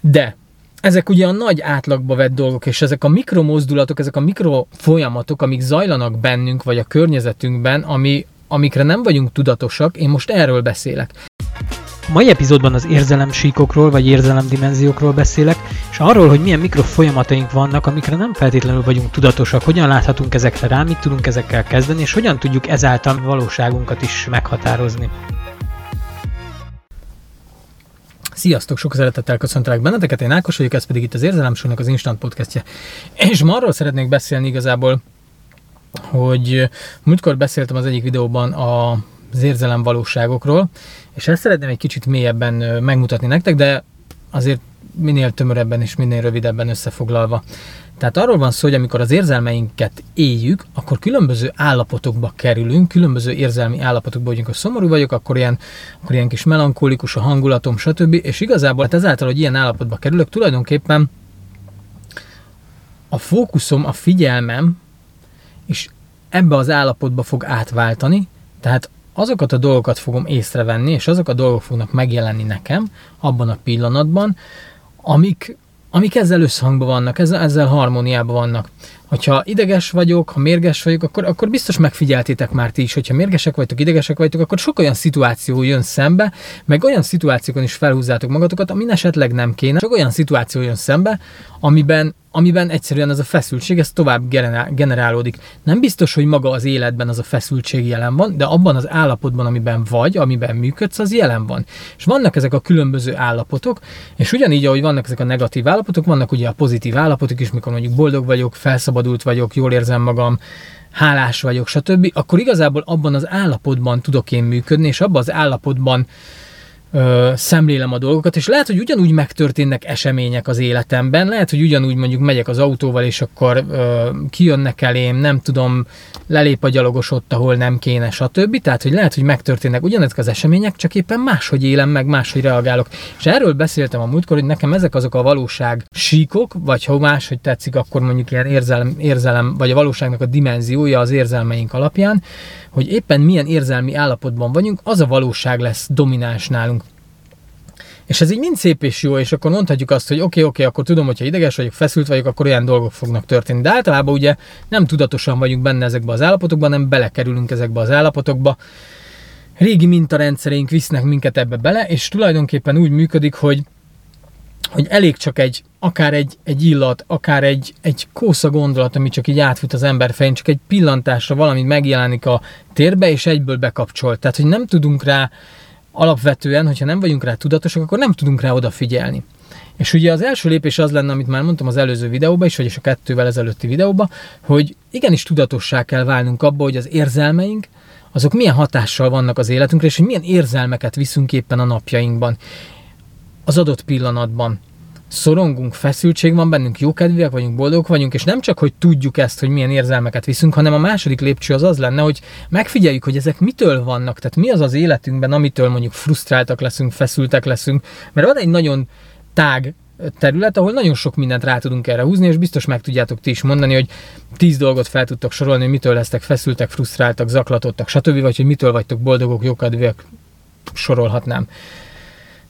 De ezek ugye a nagy átlagba vett dolgok, és ezek a mikromozdulatok, ezek a mikro folyamatok, amik zajlanak bennünk, vagy a környezetünkben, ami, amikre nem vagyunk tudatosak, én most erről beszélek. A mai epizódban az érzelemsíkokról vagy érzelemdimenziókról beszélek, és arról, hogy milyen mikrofolyamataink vannak, amikre nem feltétlenül vagyunk tudatosak, hogyan láthatunk ezekre rá, mit tudunk ezekkel kezdeni, és hogyan tudjuk ezáltal valóságunkat is meghatározni. Sziasztok, sok szeretettel köszöntelek benneteket, én Ákos vagyok, ez pedig itt az Érzelemsúlynak az Instant podcastje. És ma arról szeretnék beszélni igazából, hogy múltkor beszéltem az egyik videóban a az érzelem valóságokról, és ezt szeretném egy kicsit mélyebben megmutatni nektek, de azért minél tömörebben és minél rövidebben összefoglalva. Tehát arról van szó, hogy amikor az érzelmeinket éljük, akkor különböző állapotokba kerülünk, különböző érzelmi állapotokba vagyunk, ha szomorú vagyok, akkor ilyen, akkor ilyen kis melankolikus a hangulatom, stb. És igazából hát ezáltal, hogy ilyen állapotba kerülök, tulajdonképpen a fókuszom, a figyelmem és ebbe az állapotba fog átváltani, tehát azokat a dolgokat fogom észrevenni, és azok a dolgok fognak megjelenni nekem abban a pillanatban, amik, amik ezzel összhangban vannak, ezzel, ezzel harmóniában vannak. Hogyha ideges vagyok, ha mérges vagyok, akkor, akkor biztos megfigyeltétek már ti is, hogyha mérgesek vagytok, idegesek vagytok, akkor sok olyan szituáció jön szembe, meg olyan szituációkon is felhúzzátok magatokat, amin esetleg nem kéne. Sok olyan szituáció jön szembe, amiben amiben egyszerűen ez a feszültség ez tovább generálódik. Nem biztos, hogy maga az életben az a feszültség jelen van, de abban az állapotban, amiben vagy, amiben működsz, az jelen van. És vannak ezek a különböző állapotok, és ugyanígy, ahogy vannak ezek a negatív állapotok, vannak ugye a pozitív állapotok is, mikor mondjuk boldog vagyok, felszabadult vagyok, jól érzem magam, hálás vagyok, stb., akkor igazából abban az állapotban tudok én működni, és abban az állapotban ö, szemlélem a dolgokat, és lehet, hogy ugyanúgy megtörténnek események az életemben, lehet, hogy ugyanúgy mondjuk megyek az autóval, és akkor ö, kijönnek elém, nem tudom, lelép a gyalogos ott, ahol nem kéne, stb. Tehát, hogy lehet, hogy megtörténnek ugyanezek az események, csak éppen máshogy élem meg, máshogy reagálok. És erről beszéltem a múltkor, hogy nekem ezek azok a valóság síkok, vagy ha máshogy tetszik, akkor mondjuk ilyen érzelem, érzelem vagy a valóságnak a dimenziója az érzelmeink alapján, hogy éppen milyen érzelmi állapotban vagyunk, az a valóság lesz domináns nálunk. És ez így mind szép és jó, és akkor mondhatjuk azt, hogy oké, okay, oké, okay, akkor tudom, hogyha ideges vagyok, feszült vagyok, akkor olyan dolgok fognak történni. De általában ugye nem tudatosan vagyunk benne ezekbe az állapotokba, nem belekerülünk ezekbe az állapotokba. Régi mintarendszerénk visznek minket ebbe bele, és tulajdonképpen úgy működik, hogy hogy elég csak egy, akár egy, egy illat, akár egy, egy kósza gondolat, ami csak így átfut az ember fején, csak egy pillantásra valami megjelenik a térbe, és egyből bekapcsol. Tehát, hogy nem tudunk rá alapvetően, hogyha nem vagyunk rá tudatosak, akkor nem tudunk rá odafigyelni. És ugye az első lépés az lenne, amit már mondtam az előző videóban is, vagyis a kettővel ezelőtti videóban, hogy igenis tudatossá kell válnunk abba, hogy az érzelmeink, azok milyen hatással vannak az életünkre, és hogy milyen érzelmeket viszünk éppen a napjainkban az adott pillanatban. Szorongunk, feszültség van bennünk, jókedvűek vagyunk, boldogok vagyunk, és nem csak, hogy tudjuk ezt, hogy milyen érzelmeket viszünk, hanem a második lépcső az az lenne, hogy megfigyeljük, hogy ezek mitől vannak, tehát mi az az életünkben, amitől mondjuk frusztráltak leszünk, feszültek leszünk, mert van egy nagyon tág terület, ahol nagyon sok mindent rá tudunk erre húzni, és biztos meg tudjátok ti is mondani, hogy tíz dolgot fel tudtok sorolni, hogy mitől lesztek feszültek, frusztráltak, zaklatottak, stb., vagy hogy mitől vagytok boldogok, jókedvűek, sorolhatnám.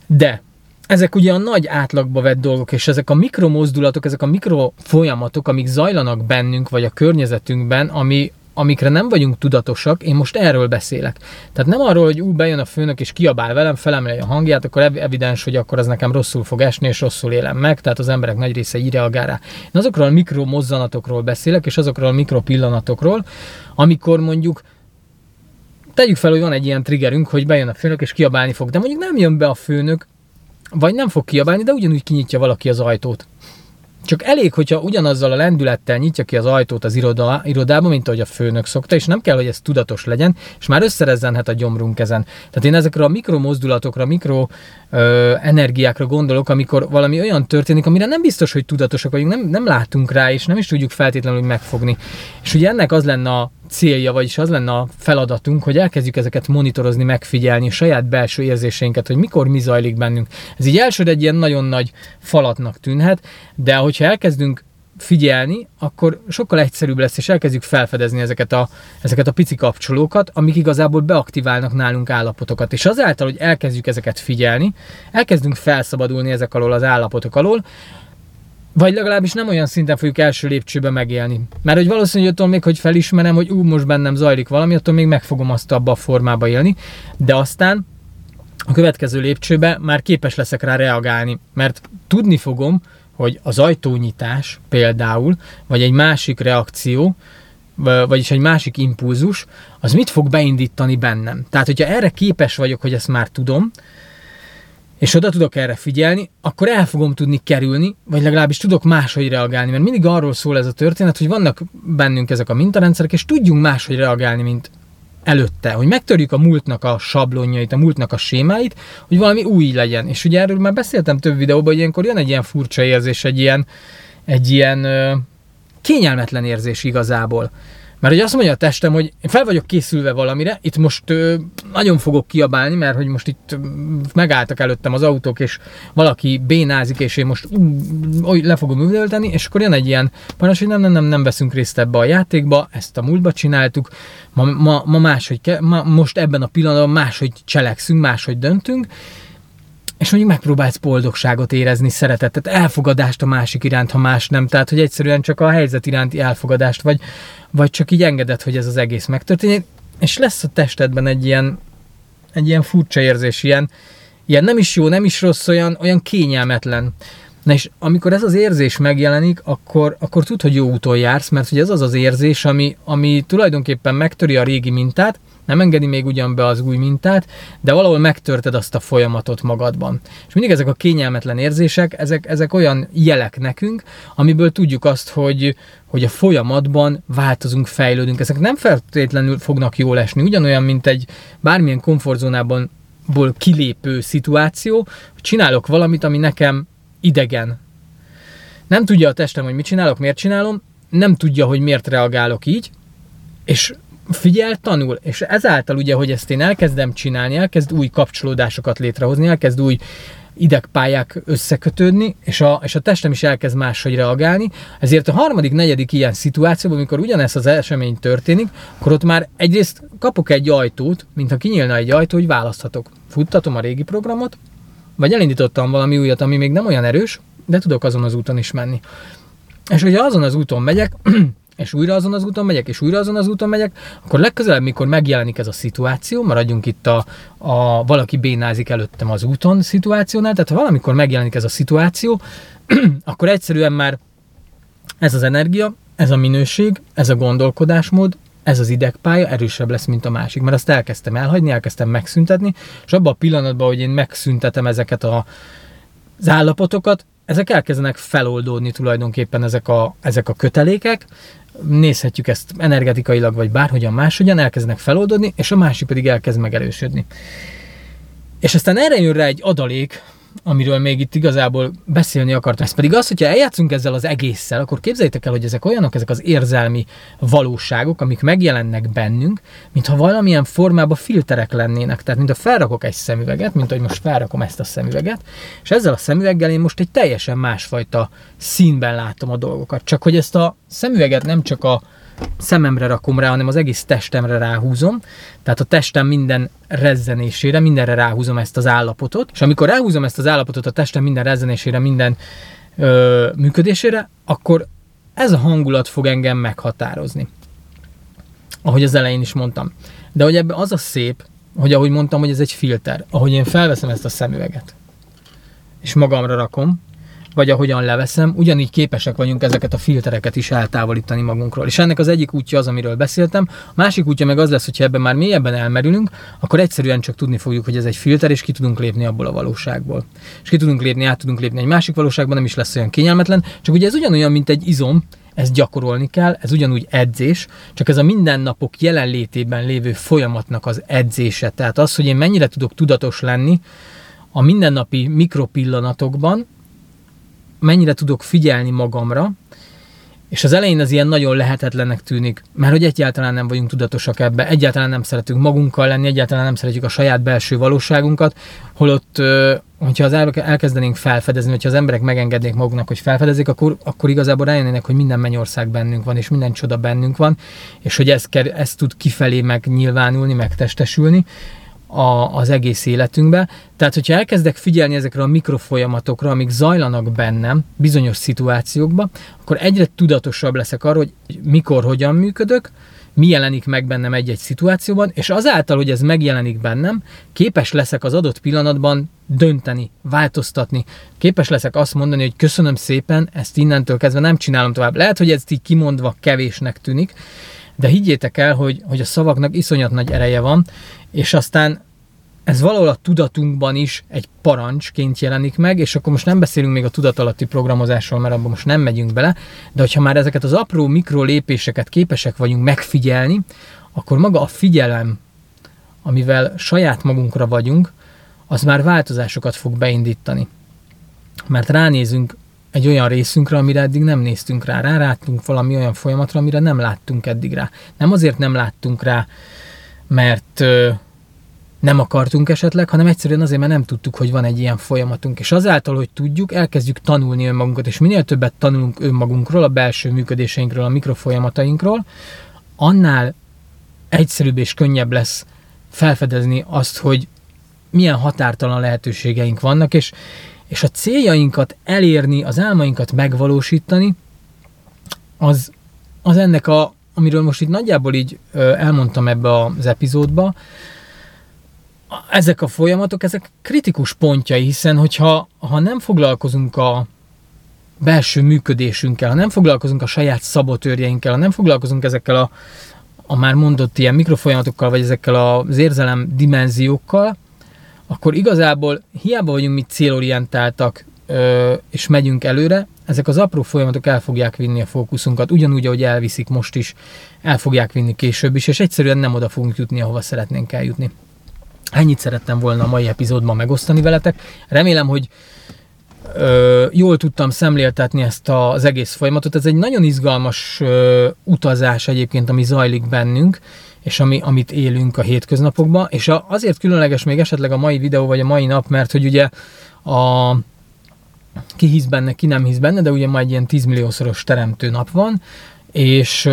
De ezek ugye a nagy átlagba vett dolgok, és ezek a mikromozdulatok, ezek a mikrofolyamatok, amik zajlanak bennünk, vagy a környezetünkben, ami, amikre nem vagyunk tudatosak, én most erről beszélek. Tehát nem arról, hogy ú, bejön a főnök és kiabál velem, felemeli a hangját, akkor evidens, hogy akkor az nekem rosszul fog esni, és rosszul élem meg, tehát az emberek nagy része így reagál rá. Én azokról a mikromozzanatokról beszélek, és azokról a mikropillanatokról, amikor mondjuk tegyük fel, hogy van egy ilyen triggerünk, hogy bejön a főnök és kiabálni fog, de mondjuk nem jön be a főnök, vagy nem fog kiabálni, de ugyanúgy kinyitja valaki az ajtót. Csak elég, hogyha ugyanazzal a lendülettel nyitja ki az ajtót az iroda, irodába, mint ahogy a főnök szokta, és nem kell, hogy ez tudatos legyen, és már összerezzenhet a gyomrunk ezen. Tehát én ezekre a mikromozdulatokra, mikro ö, energiákra gondolok, amikor valami olyan történik, amire nem biztos, hogy tudatosak vagyunk, nem, nem látunk rá, és nem is tudjuk feltétlenül megfogni. És ugye ennek az lenne a célja, vagyis az lenne a feladatunk, hogy elkezdjük ezeket monitorozni, megfigyelni saját belső érzéseinket, hogy mikor mi zajlik bennünk. Ez így elsőre egy ilyen nagyon nagy falatnak tűnhet, de hogyha elkezdünk figyelni, akkor sokkal egyszerűbb lesz, és elkezdjük felfedezni ezeket a, ezeket a pici kapcsolókat, amik igazából beaktiválnak nálunk állapotokat. És azáltal, hogy elkezdjük ezeket figyelni, elkezdünk felszabadulni ezek alól az állapotok alól, vagy legalábbis nem olyan szinten fogjuk első lépcsőbe megélni. Mert hogy valószínűleg attól még, hogy felismerem, hogy ú, most bennem zajlik valami, attól még meg fogom azt abba a formába élni, de aztán a következő lépcsőbe már képes leszek rá reagálni, mert tudni fogom, hogy az ajtónyitás például, vagy egy másik reakció, vagyis egy másik impulzus, az mit fog beindítani bennem. Tehát, hogyha erre képes vagyok, hogy ezt már tudom, és oda tudok erre figyelni, akkor el fogom tudni kerülni, vagy legalábbis tudok máshogy reagálni, mert mindig arról szól ez a történet, hogy vannak bennünk ezek a mintarendszerek, és tudjunk máshogy reagálni, mint előtte, hogy megtörjük a múltnak a sablonjait, a múltnak a sémáit, hogy valami új legyen. És ugye erről már beszéltem több videóban, hogy ilyenkor jön egy ilyen furcsa érzés, egy ilyen, egy ilyen ö, kényelmetlen érzés igazából. Mert hogy azt mondja a testem, hogy én fel vagyok készülve valamire, itt most ö, nagyon fogok kiabálni, mert hogy most itt megálltak előttem az autók, és valaki bénázik, és én most uh, le fogom üvölteni, és akkor jön egy ilyen parancs, hogy nem, nem, nem, nem veszünk részt ebbe a játékba, ezt a múltba csináltuk, ma, ma, ma máshogy, ke, ma, most ebben a pillanatban máshogy cselekszünk, máshogy döntünk, és mondjuk megpróbálsz boldogságot érezni, szeretetet, elfogadást a másik iránt, ha más nem. Tehát, hogy egyszerűen csak a helyzet iránti elfogadást, vagy, vagy csak így engeded, hogy ez az egész megtörténik. És lesz a testedben egy ilyen, egy ilyen furcsa érzés, ilyen, ilyen nem is jó, nem is rossz, olyan, olyan kényelmetlen. Na és amikor ez az érzés megjelenik, akkor, akkor tud, hogy jó úton jársz, mert hogy ez az az érzés, ami, ami tulajdonképpen megtöri a régi mintát, nem engedi még ugyan be az új mintát, de valahol megtörted azt a folyamatot magadban. És mindig ezek a kényelmetlen érzések, ezek, ezek olyan jelek nekünk, amiből tudjuk azt, hogy, hogy a folyamatban változunk, fejlődünk. Ezek nem feltétlenül fognak jól esni, ugyanolyan, mint egy bármilyen komfortzónában ból kilépő szituáció, csinálok valamit, ami nekem idegen. Nem tudja a testem, hogy mit csinálok, miért csinálom, nem tudja, hogy miért reagálok így, és figyel, tanul, és ezáltal ugye, hogy ezt én elkezdem csinálni, elkezd új kapcsolódásokat létrehozni, elkezd új idegpályák összekötődni, és a, és a testem is elkezd máshogy reagálni. Ezért a harmadik, negyedik ilyen szituációban, amikor ugyanezt az esemény történik, akkor ott már egyrészt kapok egy ajtót, mintha kinyílna egy ajtó, hogy választhatok. Futtatom a régi programot, vagy elindítottam valami újat, ami még nem olyan erős, de tudok azon az úton is menni. És hogyha azon az úton megyek, és újra azon az úton megyek, és újra azon az úton megyek, akkor legközelebb, mikor megjelenik ez a szituáció, maradjunk itt a, a valaki bénázik előttem az úton szituációnál, tehát ha valamikor megjelenik ez a szituáció, akkor egyszerűen már ez az energia, ez a minőség, ez a gondolkodásmód, ez az idegpálya erősebb lesz, mint a másik, mert azt elkezdtem elhagyni, elkezdtem megszüntetni, és abban a pillanatban, hogy én megszüntetem ezeket a, az állapotokat, ezek elkezdenek feloldódni tulajdonképpen ezek a, ezek a kötelékek, nézhetjük ezt energetikailag, vagy bárhogyan máshogyan, elkezdenek feloldódni, és a másik pedig elkezd megerősödni. És aztán erre jön rá egy adalék, amiről még itt igazából beszélni akartam. Ez pedig az, hogyha eljátszunk ezzel az egésszel, akkor képzeljétek el, hogy ezek olyanok, ezek az érzelmi valóságok, amik megjelennek bennünk, mintha valamilyen formában filterek lennének. Tehát, mint a felrakok egy szemüveget, mint hogy most felrakom ezt a szemüveget, és ezzel a szemüveggel én most egy teljesen másfajta színben látom a dolgokat. Csak hogy ezt a szemüveget nem csak a szememre rakom rá, hanem az egész testemre ráhúzom. Tehát a testem minden rezzenésére, mindenre ráhúzom ezt az állapotot. És amikor ráhúzom ezt az állapotot a testem minden rezzenésére, minden ö, működésére, akkor ez a hangulat fog engem meghatározni. Ahogy az elején is mondtam. De hogy ebben az a szép, hogy ahogy mondtam, hogy ez egy filter, ahogy én felveszem ezt a szemüveget, és magamra rakom, vagy ahogyan leveszem, ugyanígy képesek vagyunk ezeket a filtereket is eltávolítani magunkról. És ennek az egyik útja az, amiről beszéltem, a másik útja meg az lesz, hogyha ebben már mélyebben elmerülünk, akkor egyszerűen csak tudni fogjuk, hogy ez egy filter, és ki tudunk lépni abból a valóságból. És ki tudunk lépni, át tudunk lépni egy másik valóságban, nem is lesz olyan kényelmetlen, csak ugye ez ugyanolyan, mint egy izom, ezt gyakorolni kell, ez ugyanúgy edzés, csak ez a mindennapok jelenlétében lévő folyamatnak az edzése. Tehát az, hogy én mennyire tudok tudatos lenni a mindennapi mikropillanatokban, mennyire tudok figyelni magamra, És az elején az ilyen nagyon lehetetlennek tűnik, mert hogy egyáltalán nem vagyunk tudatosak ebbe, egyáltalán nem szeretünk magunkkal lenni, egyáltalán nem szeretjük a saját belső valóságunkat, holott, hogyha az elkezdenénk felfedezni, hogyha az emberek megengednék maguknak, hogy felfedezik, akkor, akkor igazából rájönnének, hogy minden mennyország bennünk van, és minden csoda bennünk van, és hogy ez, ez tud kifelé megnyilvánulni, megtestesülni, a, az egész életünkbe. Tehát, hogyha elkezdek figyelni ezekre a mikrofolyamatokra, amik zajlanak bennem bizonyos szituációkban, akkor egyre tudatosabb leszek arról, hogy mikor, hogyan működök, mi jelenik meg bennem egy-egy szituációban, és azáltal, hogy ez megjelenik bennem, képes leszek az adott pillanatban dönteni, változtatni. Képes leszek azt mondani, hogy köszönöm szépen, ezt innentől kezdve nem csinálom tovább. Lehet, hogy ez így kimondva kevésnek tűnik, de higgyétek el, hogy, hogy a szavaknak iszonyat nagy ereje van, és aztán ez valahol a tudatunkban is egy parancsként jelenik meg, és akkor most nem beszélünk még a tudatalatti programozásról, mert abban most nem megyünk bele, de hogyha már ezeket az apró mikro lépéseket képesek vagyunk megfigyelni, akkor maga a figyelem, amivel saját magunkra vagyunk, az már változásokat fog beindítani. Mert ránézünk egy olyan részünkre, amire eddig nem néztünk rá. Ráráttunk valami olyan folyamatra, amire nem láttunk eddig rá. Nem azért nem láttunk rá, mert nem akartunk esetleg, hanem egyszerűen azért, mert nem tudtuk, hogy van egy ilyen folyamatunk. És azáltal, hogy tudjuk, elkezdjük tanulni önmagunkat, és minél többet tanulunk önmagunkról, a belső működéseinkről, a mikrofolyamatainkról, annál egyszerűbb és könnyebb lesz felfedezni azt, hogy milyen határtalan lehetőségeink vannak, és, és a céljainkat elérni, az álmainkat megvalósítani, az, az ennek a, amiről most itt nagyjából így elmondtam ebbe az epizódba, ezek a folyamatok, ezek kritikus pontjai, hiszen hogyha ha nem foglalkozunk a belső működésünkkel, ha nem foglalkozunk a saját szabotőrjeinkkel, ha nem foglalkozunk ezekkel a, a már mondott ilyen mikrofolyamatokkal, vagy ezekkel az érzelem dimenziókkal, akkor igazából hiába vagyunk mi célorientáltak, és megyünk előre, ezek az apró folyamatok el fogják vinni a fókuszunkat, ugyanúgy, ahogy elviszik most is, el fogják vinni később is, és egyszerűen nem oda fogunk jutni, ahova szeretnénk eljutni. Ennyit szerettem volna a mai epizódban megosztani veletek. Remélem, hogy ö, jól tudtam szemléltetni ezt az egész folyamatot. Ez egy nagyon izgalmas ö, utazás egyébként, ami zajlik bennünk, és ami, amit élünk a hétköznapokban, és a, azért különleges még esetleg a mai videó, vagy a mai nap, mert hogy ugye a ki hisz benne, ki nem hisz benne, de ugye ma egy ilyen 10 milliószoros teremtő nap van, és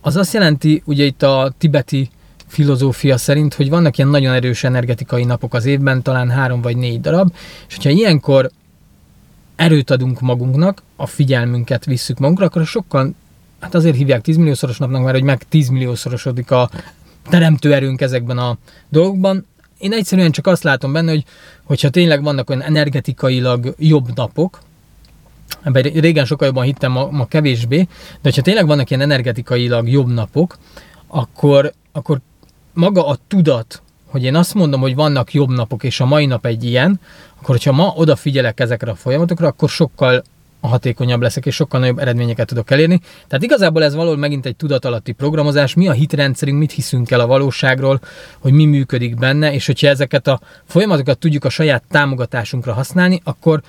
az azt jelenti, ugye itt a tibeti filozófia szerint, hogy vannak ilyen nagyon erős energetikai napok az évben, talán három vagy négy darab, és hogyha ilyenkor erőt adunk magunknak, a figyelmünket visszük magunkra, akkor sokkal, hát azért hívják 10 milliószoros napnak, mert hogy meg 10 milliószorosodik a teremtő erőnk ezekben a dolgokban. Én egyszerűen csak azt látom benne, hogy hogyha tényleg vannak olyan energetikailag jobb napok, ebben régen sokkal jobban hittem, ma, ma kevésbé, de hogyha tényleg vannak ilyen energetikailag jobb napok, akkor, akkor maga a tudat, hogy én azt mondom, hogy vannak jobb napok, és a mai nap egy ilyen, akkor hogyha ma odafigyelek ezekre a folyamatokra, akkor sokkal hatékonyabb leszek, és sokkal nagyobb eredményeket tudok elérni. Tehát igazából ez valahol megint egy tudatalatti programozás, mi a hitrendszerünk, mit hiszünk el a valóságról, hogy mi működik benne, és hogyha ezeket a folyamatokat tudjuk a saját támogatásunkra használni, akkor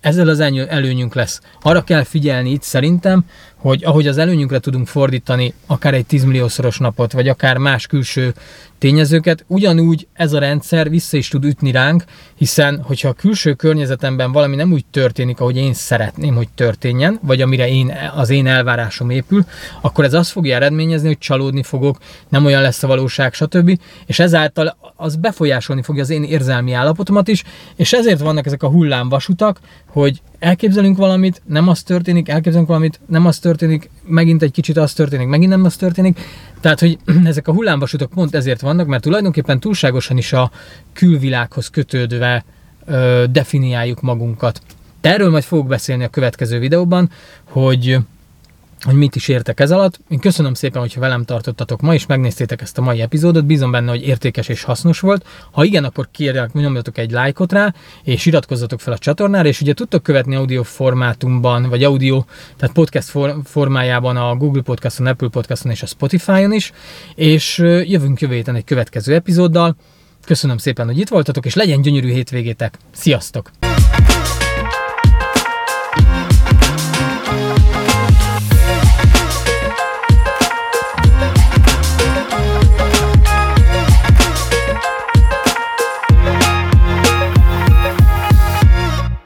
ezzel az előnyünk lesz. Arra kell figyelni itt szerintem, hogy ahogy az előnyünkre tudunk fordítani akár egy 10 milliószoros napot, vagy akár más külső tényezőket, ugyanúgy ez a rendszer vissza is tud ütni ránk, hiszen hogyha a külső környezetemben valami nem úgy történik, ahogy én szeretném, hogy történjen, vagy amire én, az én elvárásom épül, akkor ez azt fogja eredményezni, hogy csalódni fogok, nem olyan lesz a valóság, stb. És ezáltal az befolyásolni fogja az én érzelmi állapotomat is, és ezért vannak ezek a hullámvasutak, hogy elképzelünk valamit, nem az történik, elképzelünk valamit, nem az történik, megint egy kicsit az történik, megint nem az történik. Tehát, hogy ezek a hullámvasutak pont ezért vannak, mert tulajdonképpen túlságosan is a külvilághoz kötődve ö, definiáljuk magunkat. De erről majd fogok beszélni a következő videóban, hogy hogy mit is értek ez alatt. Én köszönöm szépen, hogyha velem tartottatok ma, és megnéztétek ezt a mai epizódot. Bízom benne, hogy értékes és hasznos volt. Ha igen, akkor kérlek, nyomjatok egy lájkot rá, és iratkozzatok fel a csatornára, és ugye tudtok követni audio formátumban, vagy audio, tehát podcast formájában a Google Podcaston, Apple Podcaston és a Spotify-on is, és jövünk jövő héten egy következő epizóddal. Köszönöm szépen, hogy itt voltatok, és legyen gyönyörű hétvégétek. Sziasztok!